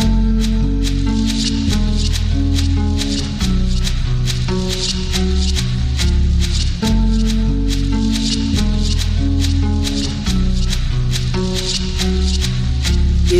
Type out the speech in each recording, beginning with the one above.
Thank you.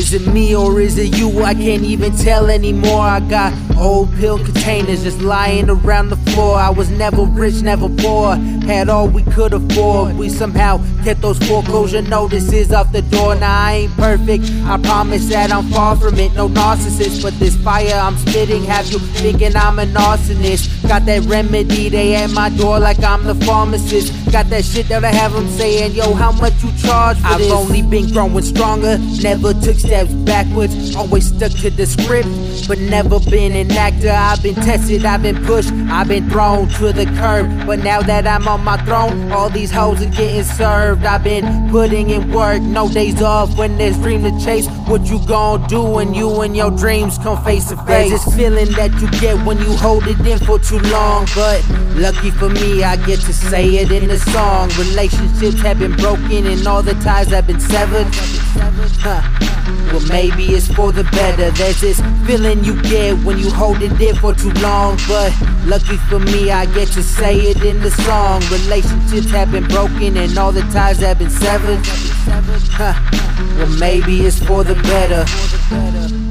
Is it me or is it you? I can't even tell anymore. I got old pill containers just lying around the floor. I was never rich, never poor. Had all we could afford. We somehow kept those foreclosure notices off the door. Now I ain't perfect. I promise that I'm far from it. No narcissist, but this fire I'm spitting have you thinking I'm an arsonist. Got that remedy, they at my door like I'm the pharmacist. Got that shit that I have them saying, yo, how much you charge for I've this? only been growing stronger, never took steps backwards. Always stuck to the script, but never been an actor. I've been tested, I've been pushed, I've been thrown to the curb. But now that I'm on my throne, all these hoes are getting served. I've been putting in work, no days off when there's dream to chase. What you gon' do when you and your dreams come face to face? There's this feeling that you get when you hold it in for too long. But lucky for me, I get to say it in the song. Relationships have been broken and all the ties have been severed. Huh. Well, maybe it's for the better. There's this feeling you get when you hold it in for too long. But lucky for me, I get to say it in the song. Relationships have been broken and all the ties have been severed. Huh. Well, maybe it's for the better.